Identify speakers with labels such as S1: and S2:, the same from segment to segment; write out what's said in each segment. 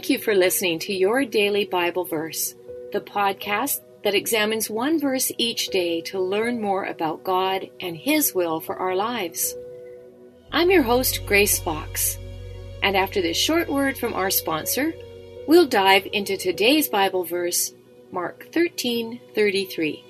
S1: Thank you for listening to Your Daily Bible Verse, the podcast that examines one verse each day to learn more about God and His will for our lives. I'm your host, Grace Fox, and after this short word from our sponsor, we'll dive into today's Bible verse, Mark 13 33.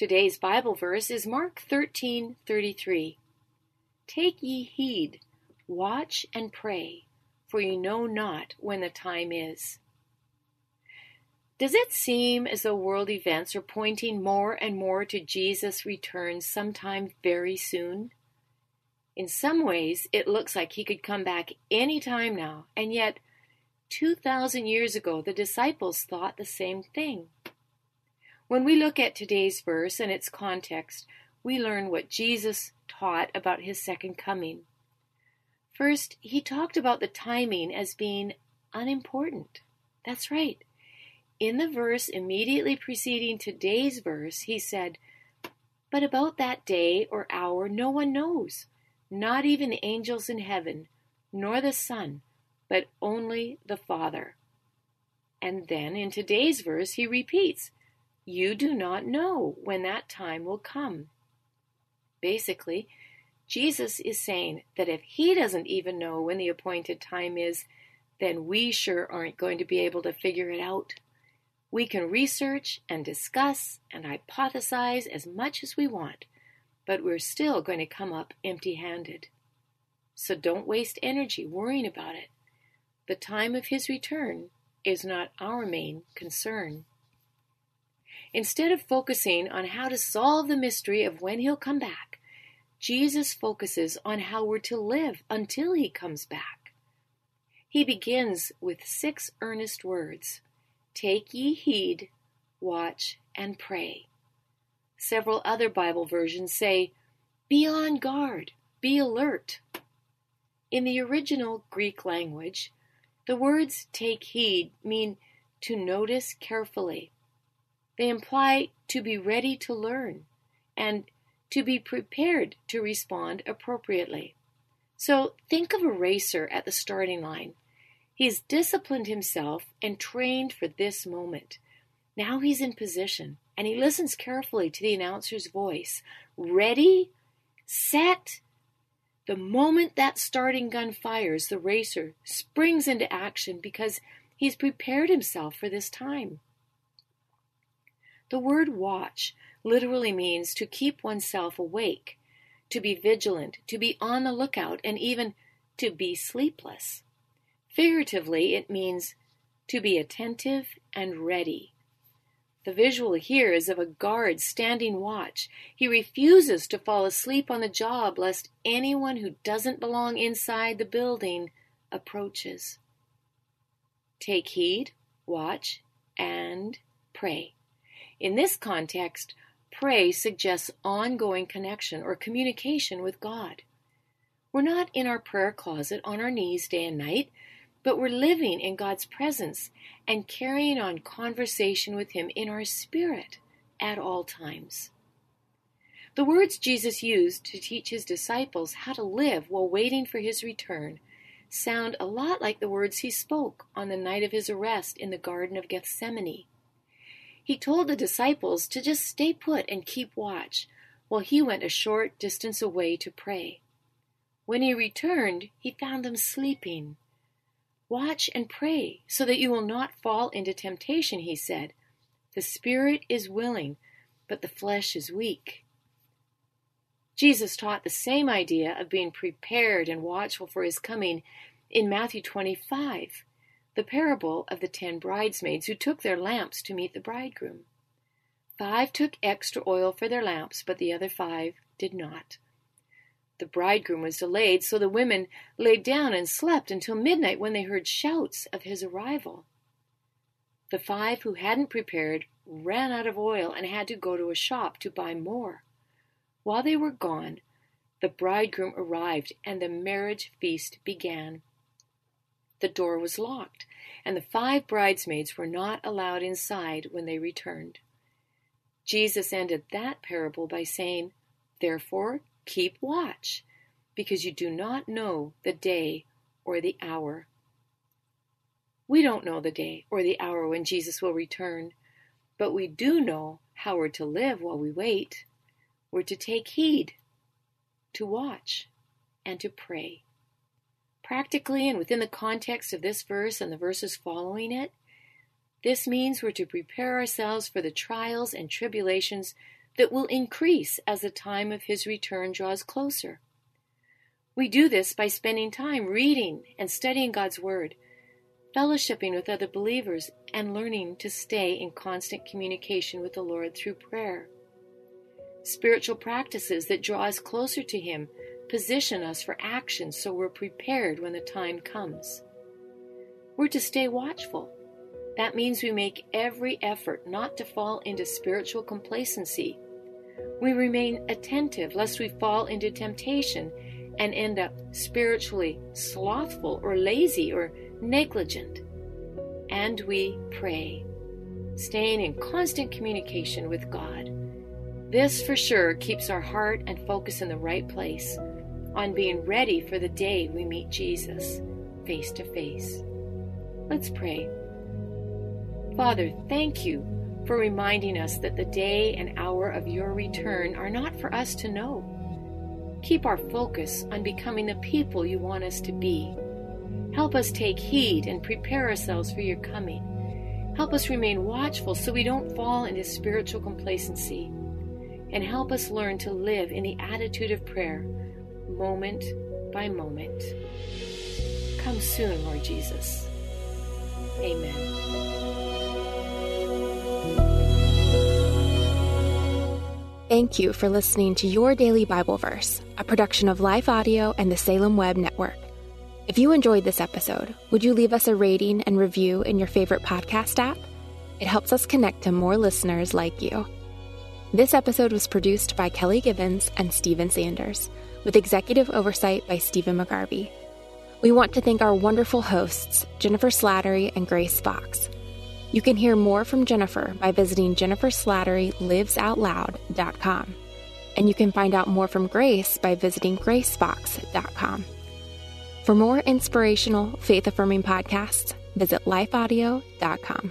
S1: Today's Bible verse is Mark 13:33. Take ye heed, watch and pray, for ye know not when the time is. Does it seem as though world events are pointing more and more to Jesus' return sometime very soon? In some ways, it looks like he could come back any time now, and yet 2,000 years ago, the disciples thought the same thing. When we look at today's verse and its context, we learn what Jesus taught about his second coming. First, he talked about the timing as being unimportant. That's right. In the verse immediately preceding today's verse, he said, But about that day or hour no one knows, not even the angels in heaven, nor the Son, but only the Father. And then in today's verse, he repeats, you do not know when that time will come. Basically, Jesus is saying that if he doesn't even know when the appointed time is, then we sure aren't going to be able to figure it out. We can research and discuss and hypothesize as much as we want, but we're still going to come up empty handed. So don't waste energy worrying about it. The time of his return is not our main concern. Instead of focusing on how to solve the mystery of when he'll come back, Jesus focuses on how we're to live until he comes back. He begins with six earnest words Take ye heed, watch, and pray. Several other Bible versions say, Be on guard, be alert. In the original Greek language, the words take heed mean to notice carefully they imply to be ready to learn and to be prepared to respond appropriately. So think of a racer at the starting line. He's disciplined himself and trained for this moment. Now he's in position and he listens carefully to the announcer's voice. Ready, set. The moment that starting gun fires, the racer springs into action because he's prepared himself for this time. The word watch literally means to keep oneself awake, to be vigilant, to be on the lookout, and even to be sleepless. Figuratively, it means to be attentive and ready. The visual here is of a guard standing watch. He refuses to fall asleep on the job lest anyone who doesn't belong inside the building approaches. Take heed, watch, and pray. In this context, pray suggests ongoing connection or communication with God. We're not in our prayer closet on our knees day and night, but we're living in God's presence and carrying on conversation with Him in our spirit at all times. The words Jesus used to teach his disciples how to live while waiting for his return sound a lot like the words he spoke on the night of his arrest in the Garden of Gethsemane. He told the disciples to just stay put and keep watch, while he went a short distance away to pray. When he returned, he found them sleeping. Watch and pray so that you will not fall into temptation, he said. The spirit is willing, but the flesh is weak. Jesus taught the same idea of being prepared and watchful for his coming in Matthew 25, the parable of the ten bridesmaids who took their lamps to meet the bridegroom. Five took extra oil for their lamps, but the other five did not. The bridegroom was delayed, so the women laid down and slept until midnight when they heard shouts of his arrival. The five who hadn't prepared ran out of oil and had to go to a shop to buy more. While they were gone, the bridegroom arrived and the marriage feast began. The door was locked, and the five bridesmaids were not allowed inside when they returned. Jesus ended that parable by saying, Therefore, keep watch, because you do not know the day or the hour. We don't know the day or the hour when Jesus will return, but we do know how we're to live while we wait. We're to take heed, to watch, and to pray. Practically, and within the context of this verse and the verses following it, this means we're to prepare ourselves for the trials and tribulations that will increase as the time of His return draws closer. We do this by spending time reading and studying God's Word, fellowshipping with other believers, and learning to stay in constant communication with the Lord through prayer. Spiritual practices that draw us closer to Him position us for action so we're prepared when the time comes. We're to stay watchful that means we make every effort not to fall into spiritual complacency. We remain attentive lest we fall into temptation and end up spiritually slothful or lazy or negligent. And we pray, staying in constant communication with God. This for sure keeps our heart and focus in the right place on being ready for the day we meet Jesus face to face. Let's pray. Father, thank you for reminding us that the day and hour of your return are not for us to know. Keep our focus on becoming the people you want us to be. Help us take heed and prepare ourselves for your coming. Help us remain watchful so we don't fall into spiritual complacency. And help us learn to live in the attitude of prayer, moment by moment. Come soon, Lord Jesus. Amen.
S2: Thank you for listening to Your Daily Bible Verse, a production of Life Audio and the Salem Web Network. If you enjoyed this episode, would you leave us a rating and review in your favorite podcast app? It helps us connect to more listeners like you. This episode was produced by Kelly Gibbons and Stephen Sanders, with executive oversight by Stephen McGarvey. We want to thank our wonderful hosts, Jennifer Slattery and Grace Fox. You can hear more from Jennifer by visiting jenniferslatterylivesoutloud.com. And you can find out more from Grace by visiting gracefox.com. For more inspirational, faith affirming podcasts, visit lifeaudio.com.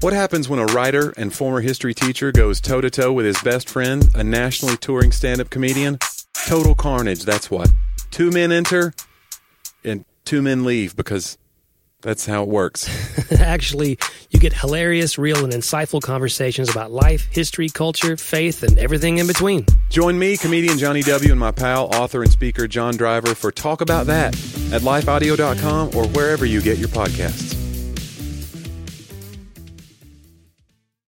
S3: What happens when a writer and former history teacher goes toe to toe with his best friend, a nationally touring stand up comedian? Total carnage, that's what. Two men enter and two men leave because that's how it works.
S4: Actually, you get hilarious, real, and insightful conversations about life, history, culture, faith, and everything in between.
S3: Join me, comedian Johnny W., and my pal, author, and speaker John Driver for Talk About That at lifeaudio.com or wherever you get your podcasts.